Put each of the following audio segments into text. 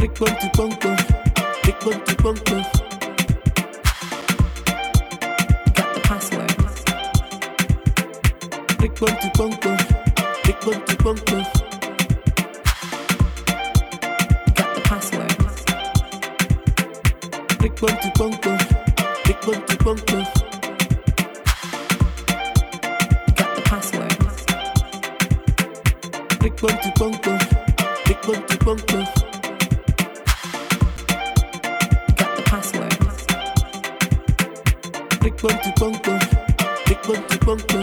Big bunty bunko, big bunty bunko. Got the password. Big bunty bunko, big bunty bunko. Got the password. Big bunty bunko, big bunty bunko. Got the password. Big bunty bunko, big bunty bunko. Big bunty bunko, big bunty bunko.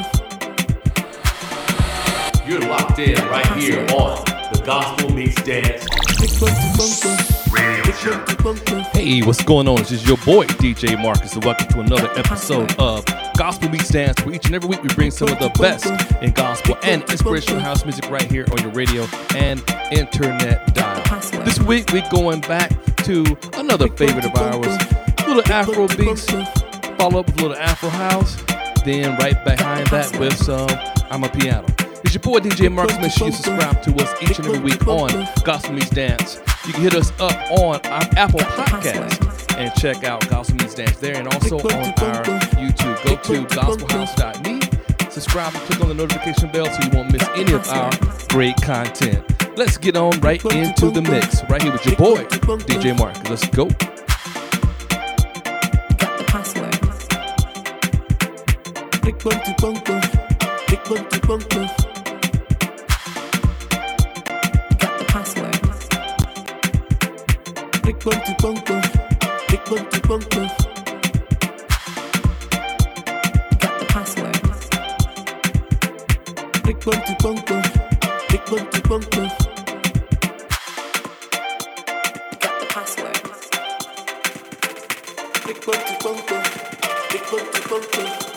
You're locked in right here on the Gospel Meets Dance Big bunty bunko, radio show. Hey, what's going on? This is your boy DJ Marcus, and welcome to another episode of Gospel Meets Dance. Where each and every week we bring some of the best in gospel and inspirational house music right here on your radio and internet dial. This week we're going back to another favorite of ours, little Afro beats, follow up with a little Afro house, then right behind that with some Amapiano. It's your boy DJ Marcus. Make sure you subscribe to us each and every week on Gospel Meets Dance. You can hit us up on our Apple Podcast and check out Gospel Meets Dance there, and also on our YouTube. Go to gospelhouse.me, subscribe and click on the notification bell so you won't miss any of our great content. Let's get on right into the mix, right here with your boy DJ Mark. Let's go. Big bunty bunko, big bunty bunko. Got the password. Big bunty bunko, big bunty bunko. Got the password. Big bunty bunko, big bunty bunko. Got the password. Big bunty bunko, big bunty bunko.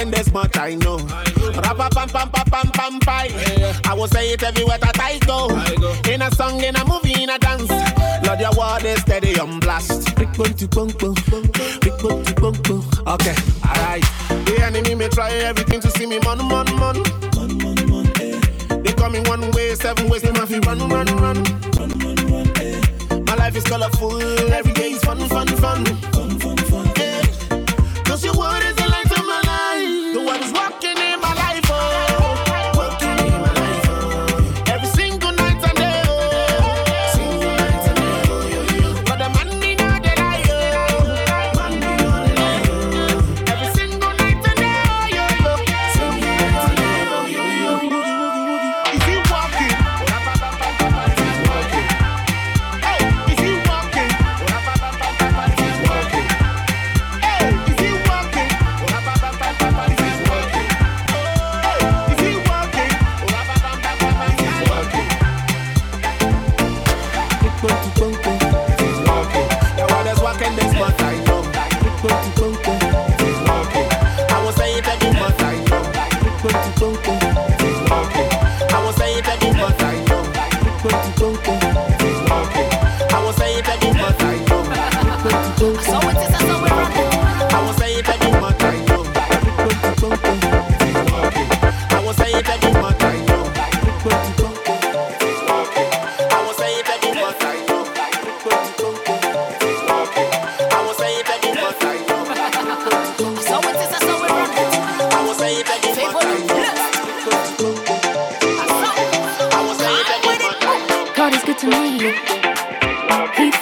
walking this I know. Ra-pa-pam-pam-pam-pam-pam. I will say it everywhere that I go. In a song, in a movie, in a dance. Lord, your word is steady on blast. Big bunty bunko, big bunty bunko. Okay, alright. The enemy may try everything to see me man, man, man. They call me one way, seven ways, they must be run, run, run. My life is colorful, every day is fun, fun, fun. Yeah. Cause your word is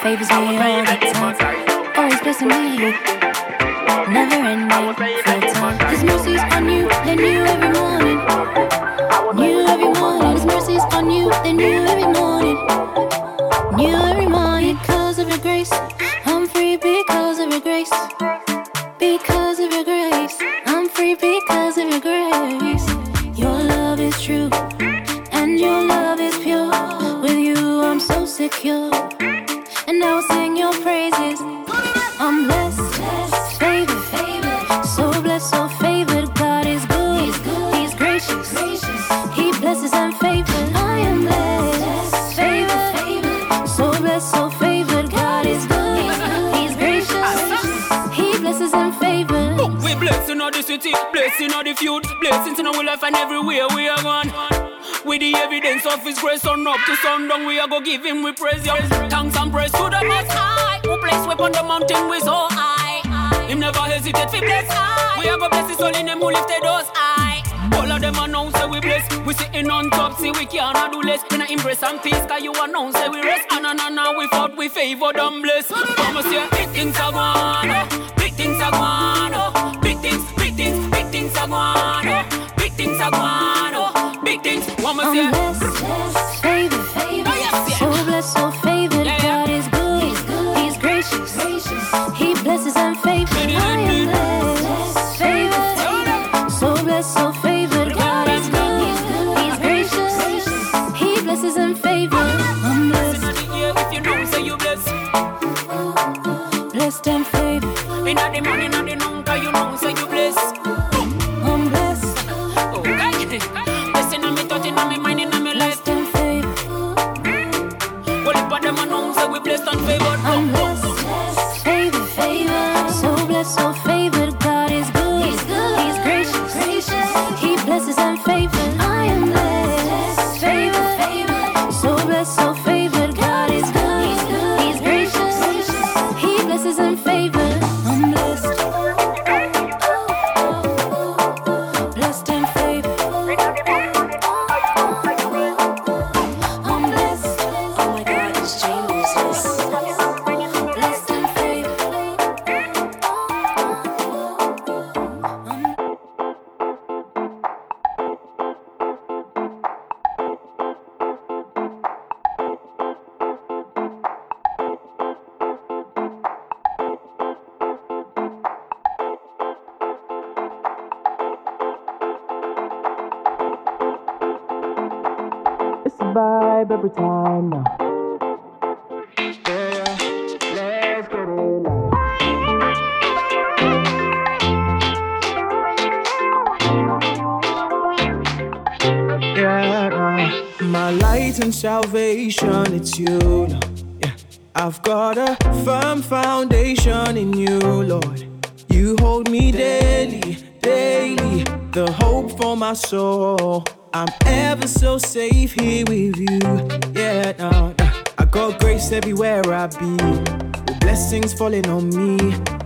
favors me all the time. Always blessing me. Never ending full time. His mercies are new, they're new every morning. New every morning. His mercies are new, they're new every morning. New them bless. Promise you, big things are going on. Big things are going on. Big things, big things, big things are going on. Big things are going on. Big things, one more I'm say. blessed, favored, Oh, yes, yeah. so blessed, so favored. Yeah, yeah. God is good, He's gracious, He blesses and favors. My soul. I'm ever so safe here with you. Yeah. I got grace everywhere I be. With blessings falling on me.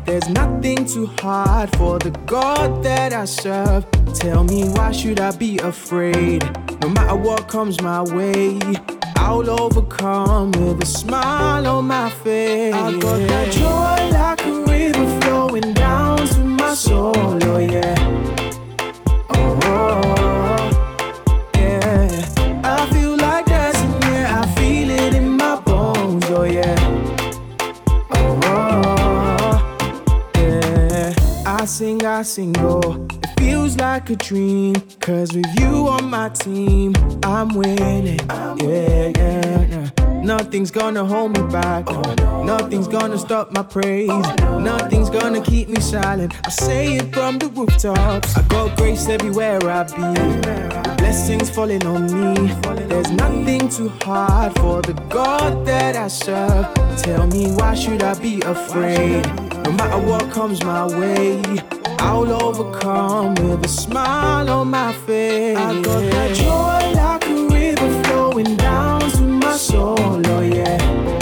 There's nothing too hard for the God that I serve. Tell me why should I be afraid? No matter what comes my way, I'll overcome with a smile on my face. I got that joy like a river flowing down to my soul, oh yeah. Sing, I sing, oh. It feels like a dream. Cause with you on my team, I'm winning. Yeah, yeah, yeah. Nothing's gonna hold me back. no. Nothing's gonna stop my praise. Nothing's gonna keep me silent. I say it from the rooftops. I got grace everywhere I be. Blessings falling on me. There's nothing too hard for the God that I serve. Tell me why should I be afraid? No matter what comes my way, I'll overcome with a smile on my face. I got that joy like a river flowing down to my soul, oh yeah.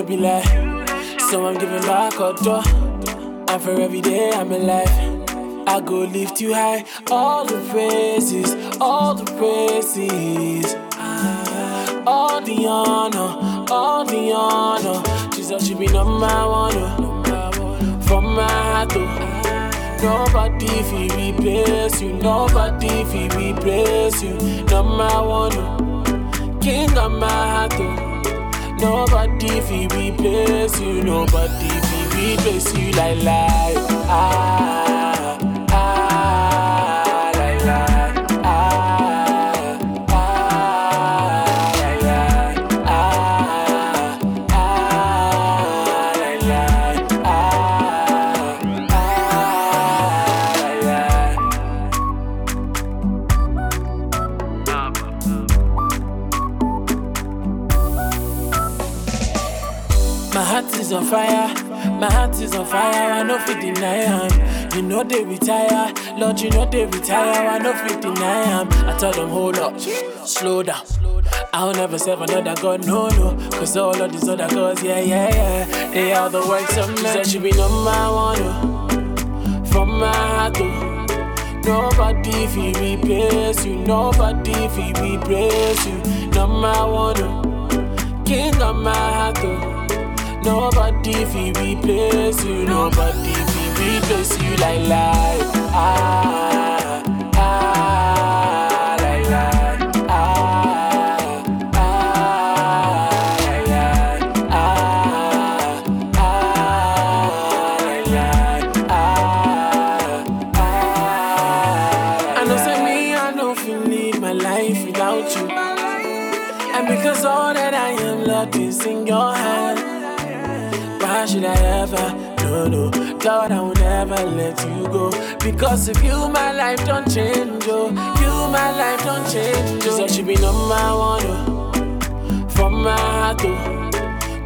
could be like. So I'm giving back a door. And for every day I'm alive, I go lift you high. All the praises, all the praises. All the honor, all the honor. Jesus, you be number one. Oh. From my heart, oh. Nobody fi replace you, nobody fi replace you. Number one, oh. king of my heart. Oh. Nobody fi replace you, nobody fi replace you like life. Ah. Fit deny am. You know they retire, Lord, you know they retire, I no fit deny am. I tell them hold up, slow down. I'll never serve another God, no, no. Cause all of these other gods, yeah, yeah, yeah. They are the works of men. She said she be number one, oh, from my heart, oh. Nobody fi replace you, nobody fi replace you. Number one, oh, king of my heart, oh. Nobody fi replace you, nobody replace you like life. Ah, Lord, I will never let you go. Because if you, my life don't change, oh. You, my life don't change. She said she be number one, oh. From my heart, oh.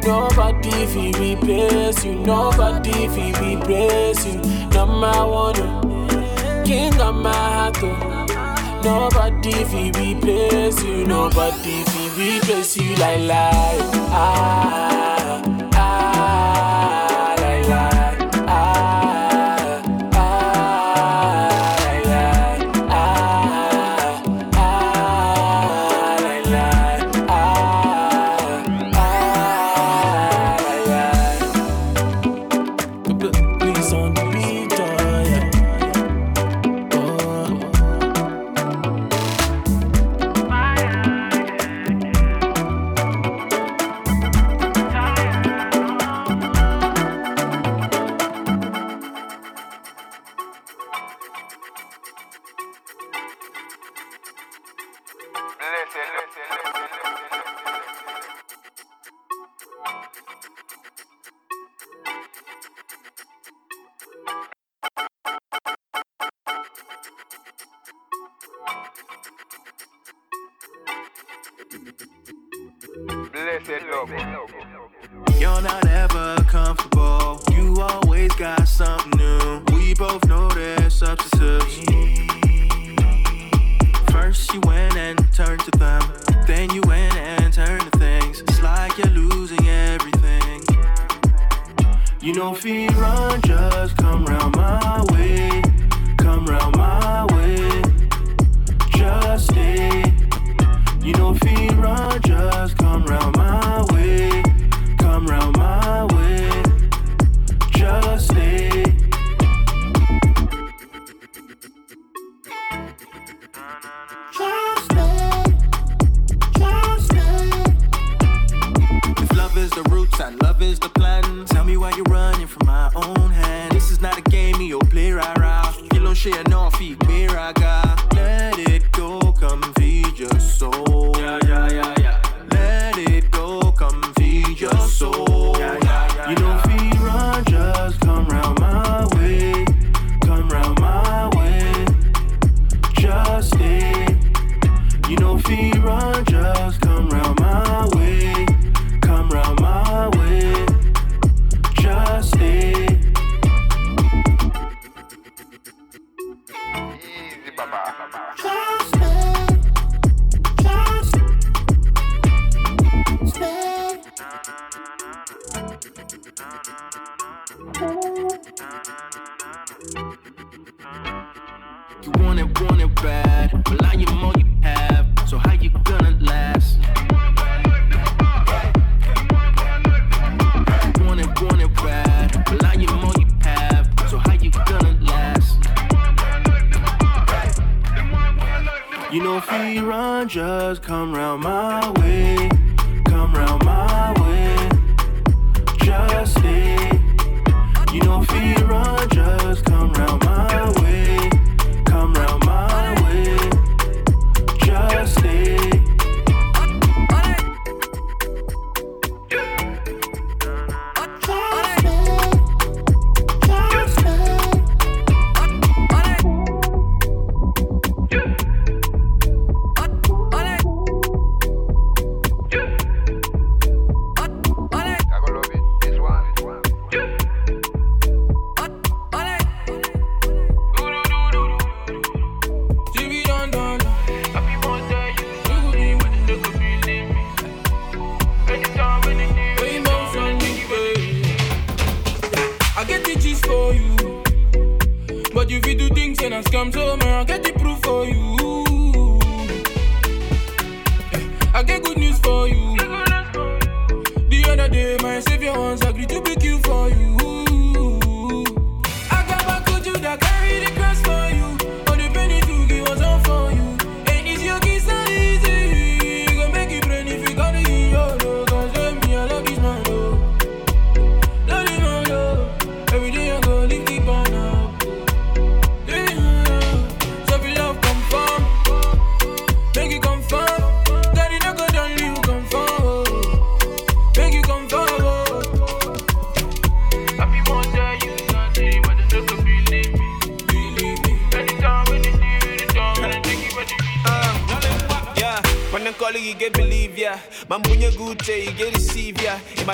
Nobody fi replace you, nobody fi replace you. Number one, oh. King of my heart, oh. Nobody fi replace you, nobody fi replace you like life. Ah, You're not ever comfortable. You always got something new. We both know there's substances. First you went and turned to them. Then you went and turned to things. It's like you're losing everything. You know, feet run, just come round my way.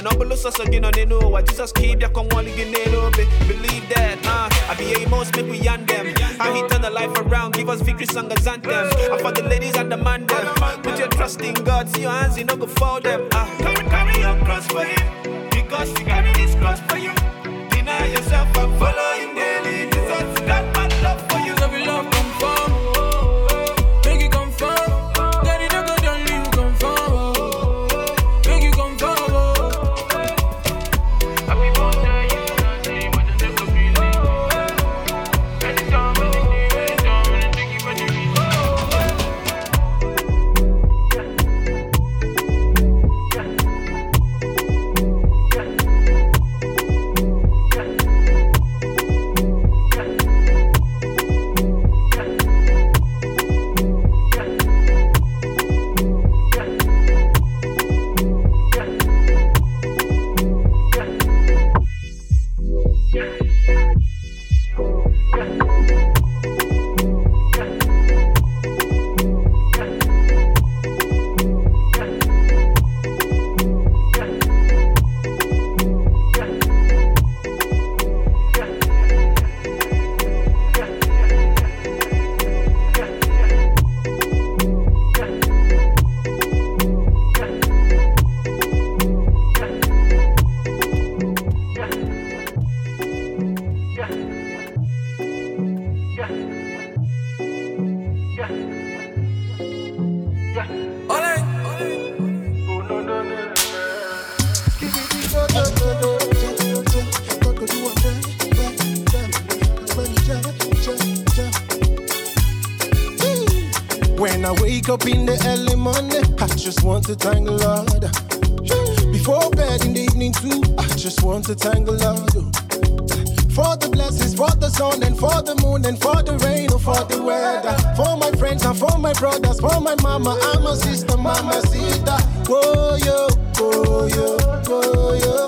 Number looks so again on the know what Jesus keep ya come on again be believe that. Uh, I be a most make we yan them. How he turn the life around, give us victory song as anthem. And for the ladies and the man them, put your trust in God, see your hands, you know go fall them. Uh, carry, carry your cross for him, because you carry this cross for you. Deny yourself and follow I wake up in the early morning, I just want to thank the Lord. Before bed in the evening too, I just want to thank the Lord. For the blessings, for the sun, and for the moon, and for the rain, or for the weather. For my friends and for my brothers, for my mama and my sister, mama, sita. Whoa, yo, whoa, yo, whoa, yo.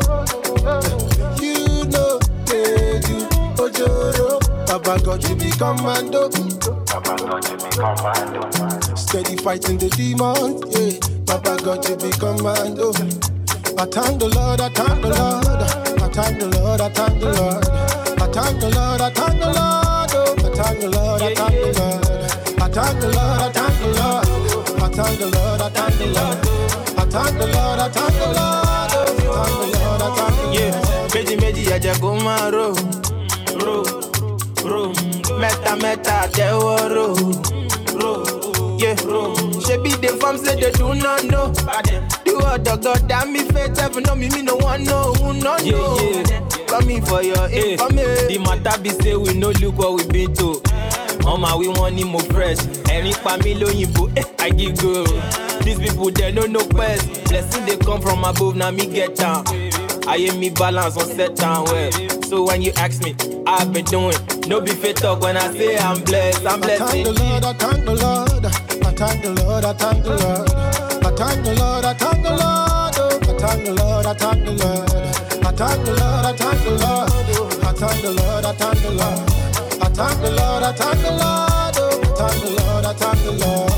You know, they do, Ojoro. Baba God, you be commando. Baba God, you be commando. Steady fighting the demons, yeah. Baba God, you be commando. I thank the Lord, I thank the Lord. I thank the Lord, I thank the Lord. I thank the Lord, I thank the Lord. Oh, I thank the Lord, I thank the Lord. I thank the Lord, I thank the Lord. I thank the Lord, I thank the Lord. I thank the Lord, I thank the Lord. Oh, I thank the Lord, I thank the Lord. Yeah, méjì méjì ẹ̀jẹ̀ kó máa rò rò rò mẹ́ta mẹ́ta tẹ́wọ́ rò rò she be the fam, say they do not know. The what of God that me faith heaven know me me no one know who no know. Yeah. Coming for your yeah. information. Eh. The matter be say we no look what we been to. Mama we want him more fresh. Ẹ̀rín family mí lóyìnbó, eh, I give go. These people they no know quest. Blessing they come from above, now me get down. I am me balance on set down. well. So when you ask me, I've been doing. No be fake talk when I say I'm blessed. I'm blessed. I thank the Lord, I thank the Lord. I thank the Lord, I thank the Lord. I thank the Lord, I thank the Lord. I thank the Lord, I thank the Lord. I thank the Lord, I thank the Lord. I thank the Lord, I thank the Lord. I thank the Lord, I thank the Lord. I thank the Lord, I thank the Lord.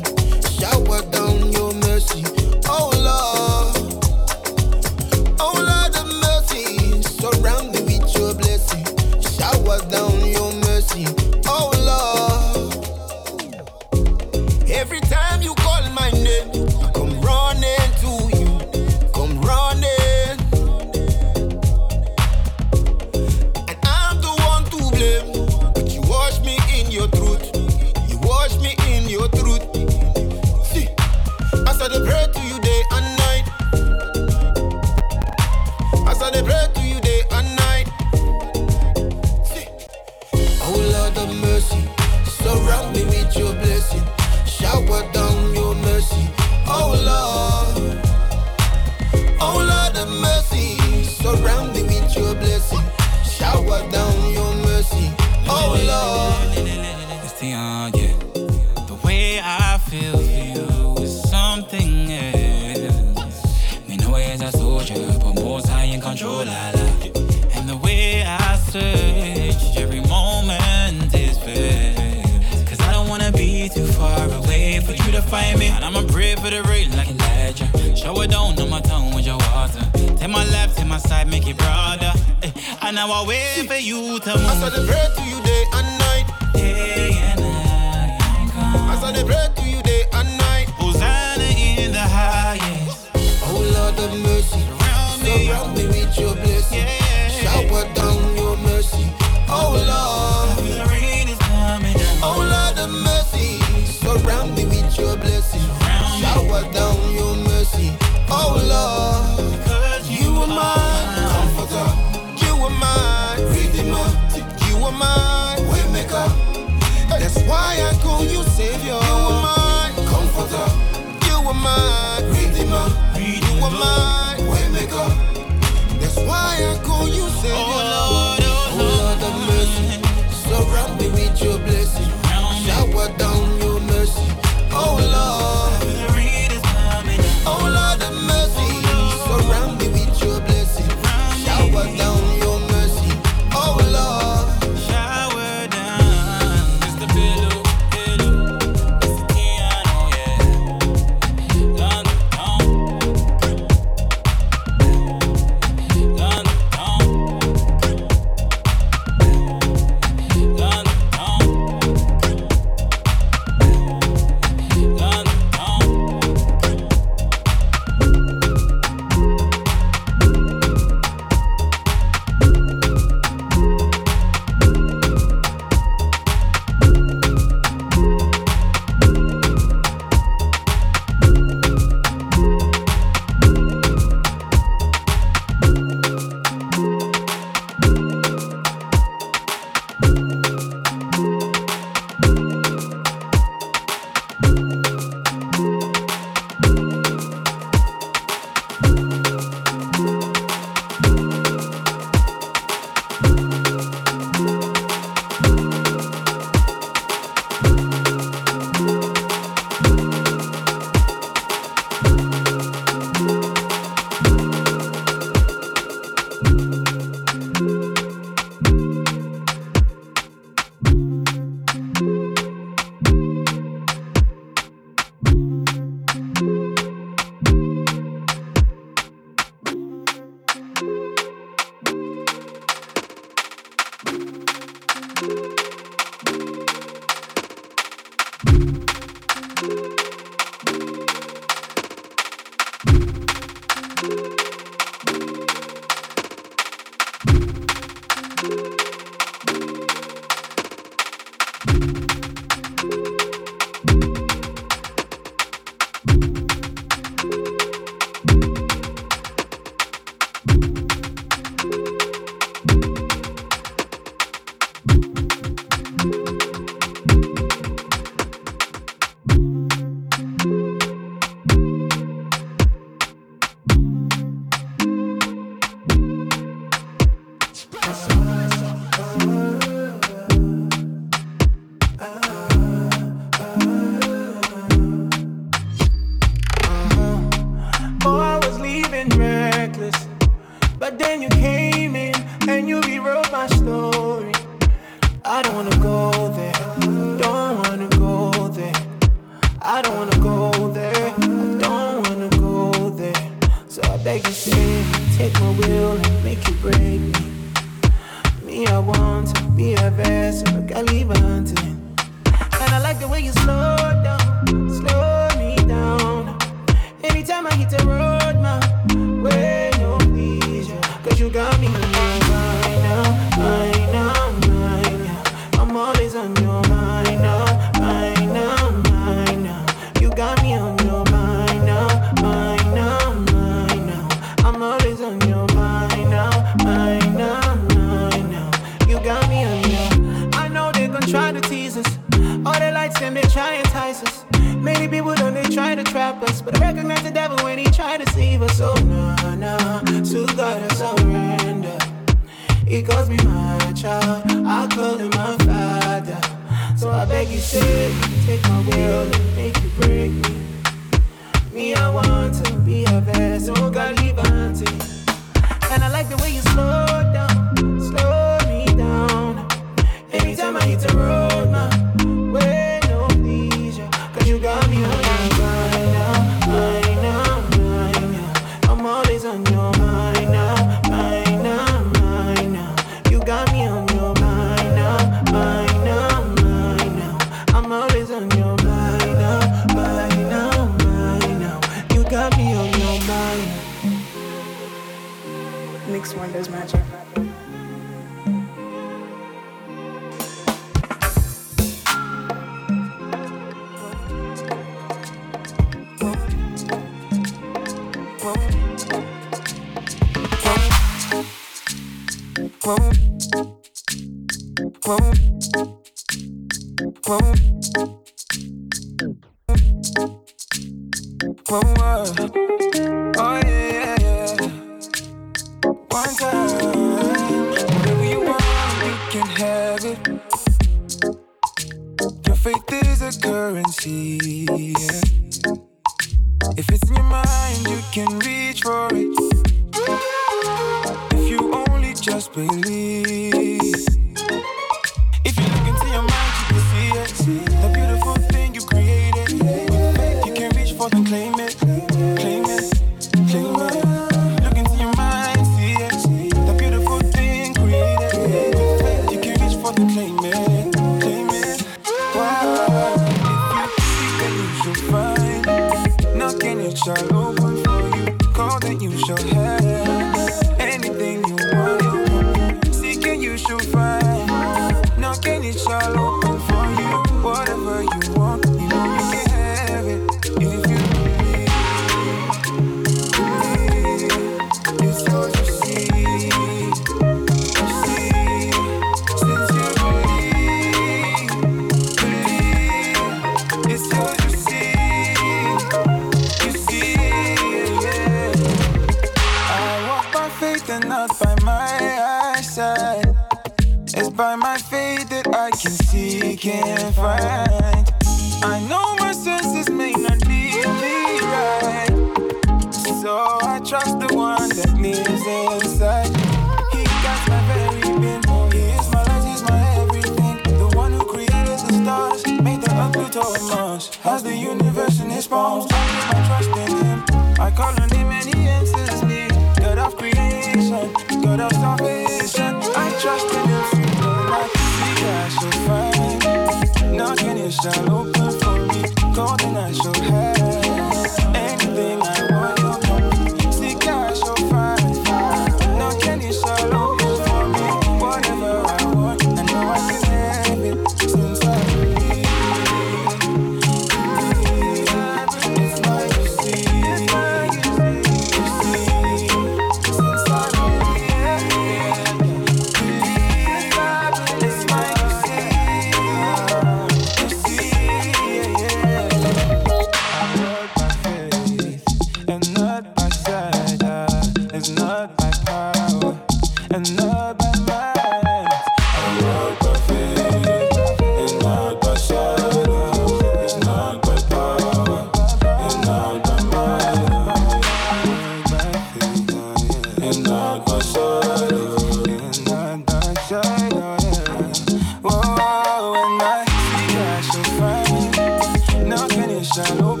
shallow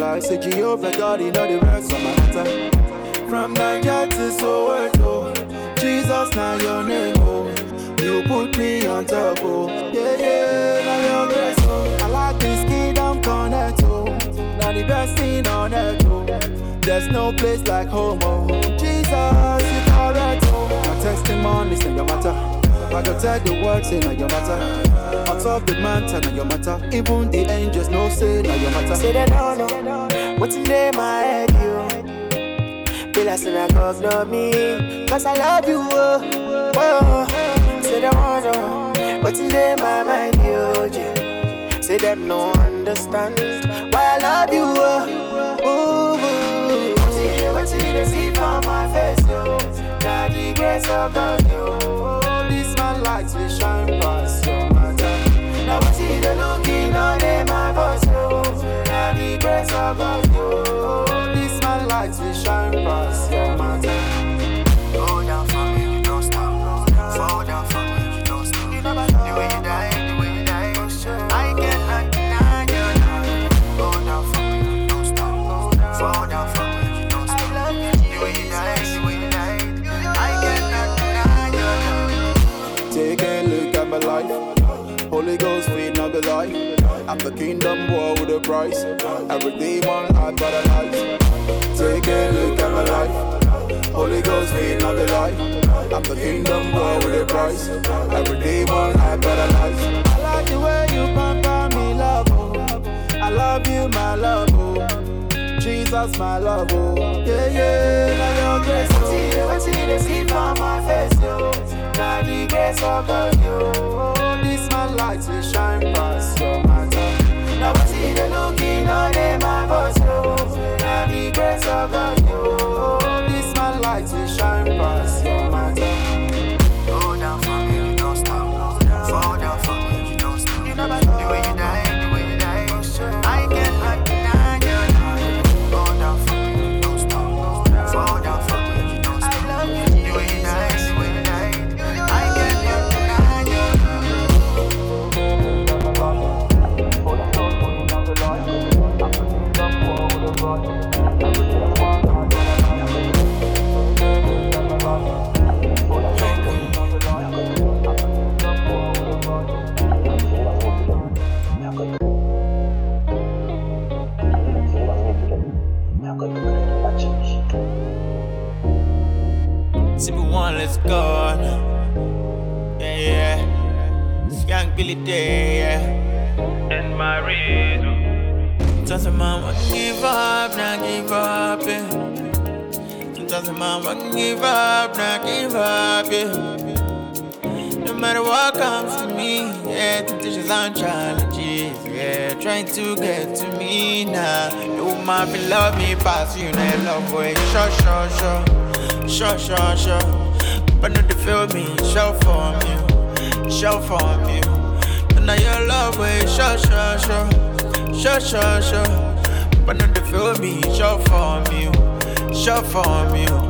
come say that Jehovah God, you know the rest of my matter. From Niger to Soweto, Jesus, now your name, oh. You put me on top, oh. Yeah, yeah, now your grace, oh. I like this kingdom connect, oh. Now the best thing on earth, oh. There's no place like home, oh. Jesus, you correct, oh. My testimony's in your matter. I go tell the world, say now your matter. On top the mountain, now your matter. Even the angels know, say now your matter. Say they don't know what's in there, my head, you. Feel like I go ignore me. Cause I love you, oh, oh. oh. Say they want know what's in there, my mind, you, yeah. Say them no understand why I love you, oh, oh, oh. What's it, what's it, they see from my face, yo. Now the grace of God, yo. Oh, this man lights will shine past your matter. Now what's it, they looking on Now the grace of God, yo. This man lights will shine past your matter. Go down for me, you don't stop. Fall down for me, you don't stop. The way you die, the way you die, I cannot deny you now. Go down for me, you don't stop. Fall down for me, you don't stop. The way you die, the way you die, I cannot deny you now. Take a look at my life. Holy Ghost feed not the life. I'm the kingdom boy with a price. Every demon I paralyze. Take a look at my life. Holy Ghost feed not the life. I'm the kingdom boy with a price. Every demon I paralyze. I like the way you pamper me, love. Oh. I love you, my love. Oh. Jesus, my love. Oh. Yeah, yeah, now your grace. What's it, what's it, they see from my face, yo. Now the grace of God, yo. Oh, this man lights will shine past your matter. Now what's it, they looking on them, my boss, yo. Now the grace of God. Oh, Won't give up, not give up, yeah. No matter what comes to me, yeah, temptations and challenges, yeah, trying to get to me now. No man will love me past you, now love way, sure, sure, sure, sure, sure, sure. But not to feel me, show for me, show for me. And now your love way, sure, sure, sure, sure, sure, sure. But not to feel me, show for me, show for me.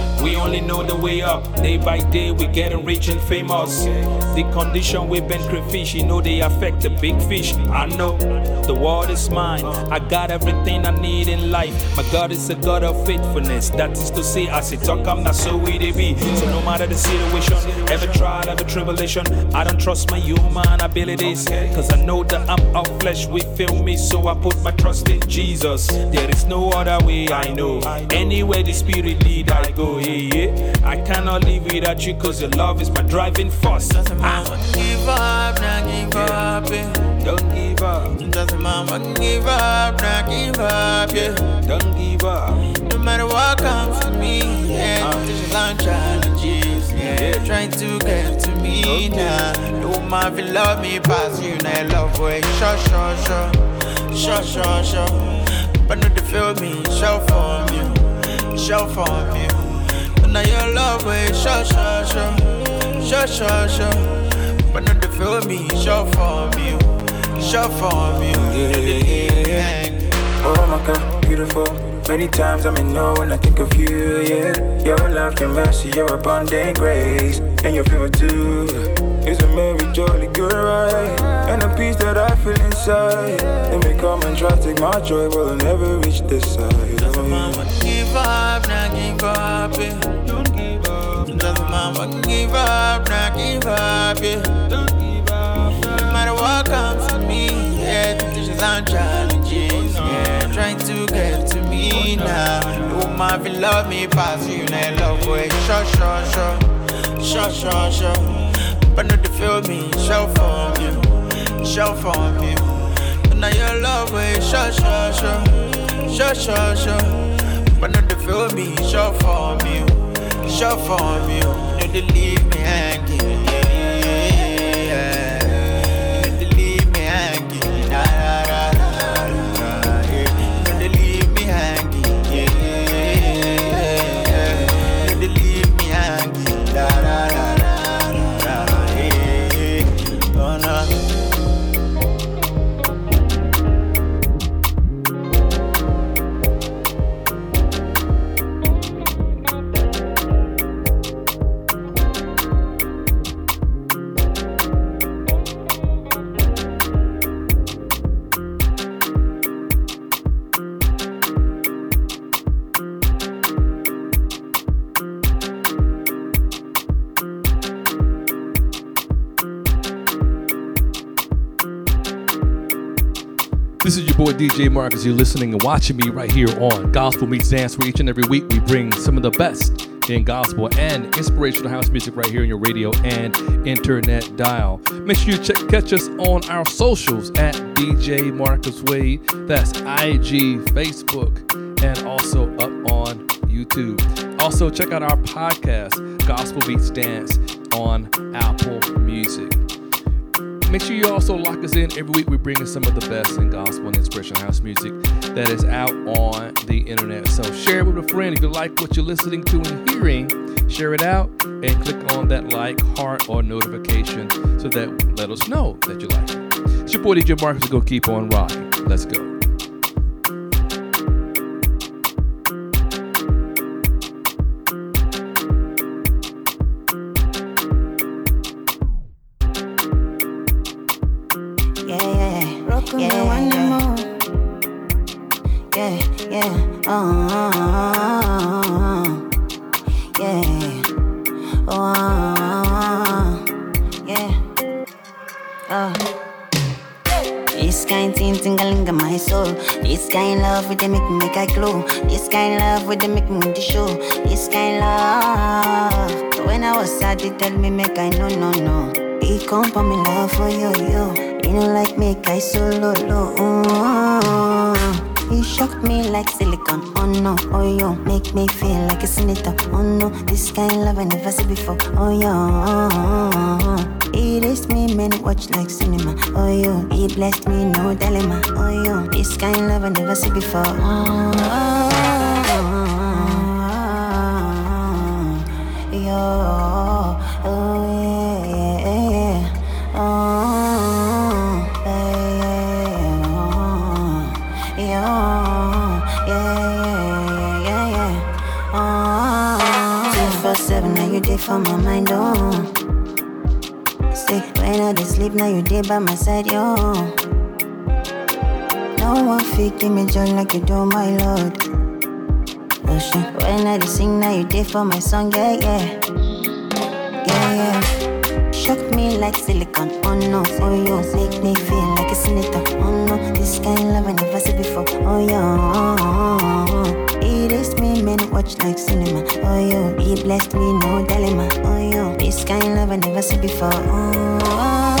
We only know the way up. Day by day, we getting rich and famous. The condition we've been crayfish, you know they affect the big fish. I know the world is mine. I got everything I need in life. My God is a God of faithfulness. That is to say, as it talk, I'm not so we they be. So no matter the situation, every trial, every tribulation, I don't trust my human abilities. Cause I know that I'm of flesh, we feel me, so I put my trust in Jesus. There is no other way I know. Anywhere the spirit lead, I go. Yeah, yeah. I cannot live without you, cause your love is my driving force. Ah. Give up, not give up, yeah. Don't give up. Doesn't mama give up, not give up, yeah. Don't give up. No matter what comes to me, yeah. Temptations and challenges, yeah. Trying to get to me now. No man will love me past you, now love way. Sure, sure, sure. Sure, sure, sure. But not to feel me, show for you. Show for you. Now your love way, sure, sure, sure. Sure, sure, sure. But not to feel me, show for you. Show for you. Yeah, yeah. Oh my god, beautiful. Many times I'm in awe when I think of you, yeah. Your love, your mercy, your abundant grace, and your favor too. It's a merry, jolly good ride, and a peace that I feel inside. Let me come and try to take my joy, but I'll never reach this side. Oh, yeah. Give up, not give up, yeah. Give up. Doesn't give up, not give up, yeah. Don't give up. No matter what comes to me, yeah. Temptations and challenges, yeah. Trying to get to me now. No man will love me past you, now love way. Sure, sure, sure. Sure, sure, sure. But not to feel me, show for you. Show for you. But now your love way, sure, sure, sure. Sure, sure, sure. But not to feel me, show for you. Show for you. To leave me hanging. DJ Marcus. You're listening and watching me right here on Gospel Meets Dance, where each and every week we bring some of the best in gospel and inspirational house music right here on your radio and internet dial. Make sure you check, catch us on our socials at DJ Marcus Wade. That's IG, Facebook, and also up on YouTube. Also, check out our podcast, Gospel Meets Dance, on Apple Music. Make sure you also lock us in. Every week we're bringing some of the best in gospel and inspirational house music that is out on the internet. So share it with a friend. If you like what you're listening to and hearing, share it out and click on that like, heart, or notification so that let us know that you like it. It's your boy DJ Marcus. Go keep on rocking. Let's go. With them make to show. This kind love. When I was sad, they tell me make I no no no. He come for me love for you you. You know like make I solo low. Oh, he shocked me like silicone. Oh no, oh yo, make me feel like a senator. Oh no, this kind love I never see before. Oh yo, he raised me man watch like cinema. Oh yo, he blessed me no dilemma. Oh yo, this kind love I never see before. Oh, yo, did by my side, yo. No one fit give me joy like you do, my lord. Oh shit, when I sing, now you did for my song, yeah, yeah. Yeah, yeah. Shock me like silicon, oh no. Oh you make me feel like a senator, oh no. This kind of love I never see before, oh yeah. It is me, man, watch like cinema, oh yo. He blessed me, no dilemma, oh yo. This kind of love I never see before, oh. Play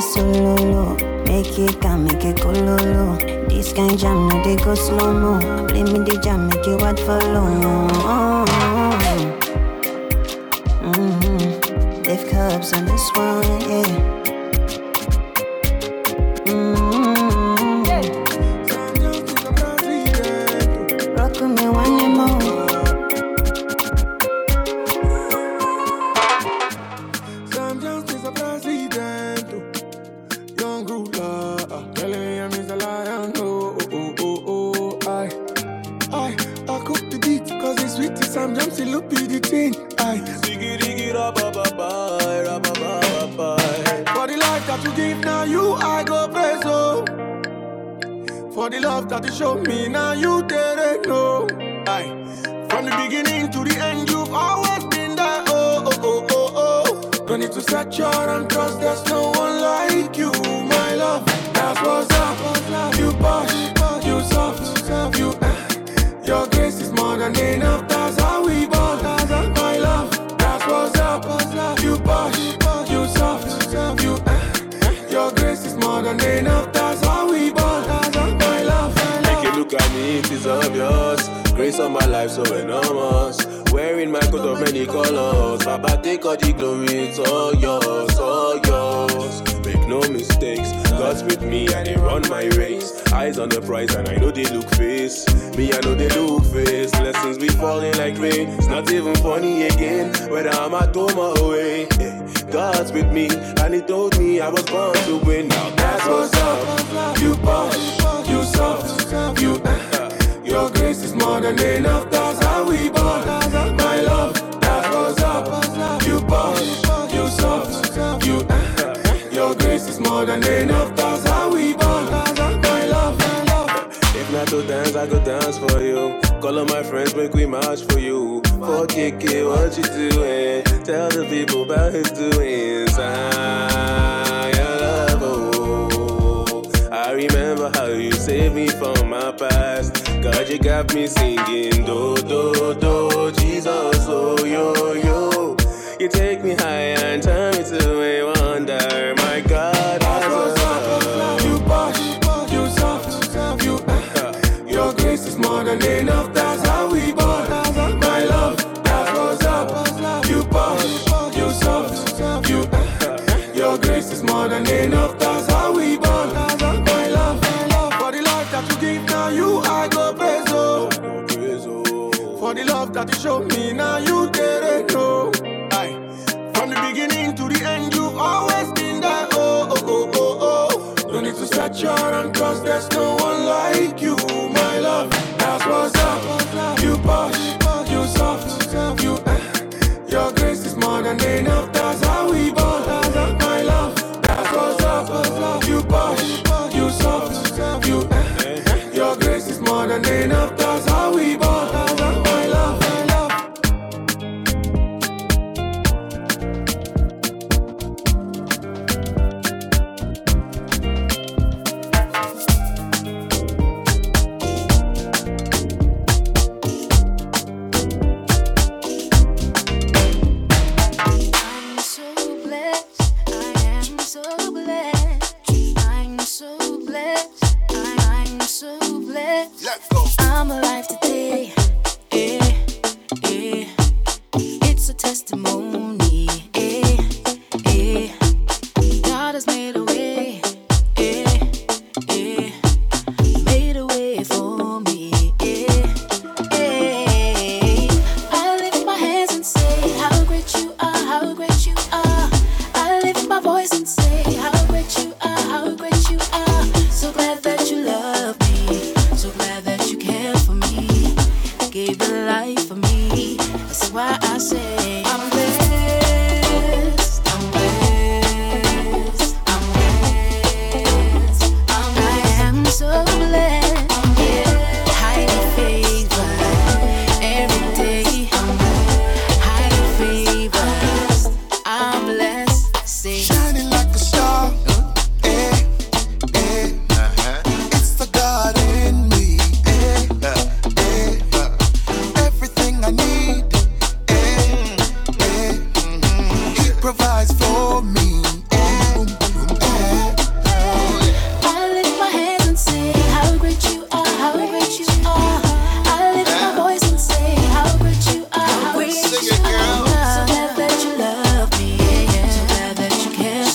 solo low. Make it come, make it go low. This kind jam, they go slow mo. Play me the jam, make it what follow. Mm-hmm. God's with me and they run my race. Eyes on the prize and I know they look face. Me, I know they look face. Blessings be falling like rain. It's not even funny again. Whether I'm at home or away. God's with me and He told me I was born to win. Now that's what's up. You push, you soft, you. Uh, your grace is more than enough. That's how we bond, more than enough. That's how we bond, my love. my love. If not to dance, I go dance for you. Call on my friends, make we march for you. For KK, what you doing? Tell the people about his doings. Your love, oh. I remember how you saved me from my past. God, you got me singing do do do. Jesus, oh yo yo. You take me high and turn me to a wonder. Than enough. That's how we bond, my love. That's what's up. You push, you soft, you. Your grace is more than enough. That's how we bond, my love. For the life that you give, now you I go praise oh. For the love that you show me, now you didn't know. Oh. Aye. From the beginning to the end, you've always been there. Oh, oh, oh, oh, oh. No need to search out and there's no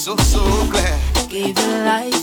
so, so glad. Gave you life.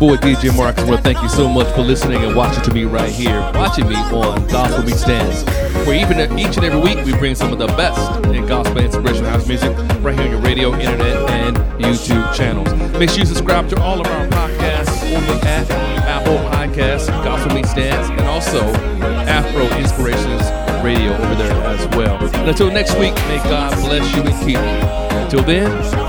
your boy DJ Mark. I want to thank you so much for listening and watching to me right here, watching me on Gospel Meets Dance, where even each and every week we bring some of the best in gospel inspiration house music right here on your radio, internet, and YouTube channels. Make sure you subscribe to all of our podcasts on the app, Apple Podcasts, Gospel Meets Dance, and also Afro Inspirations Radio over there as well. And until next week, may God bless you and keep you. Until then.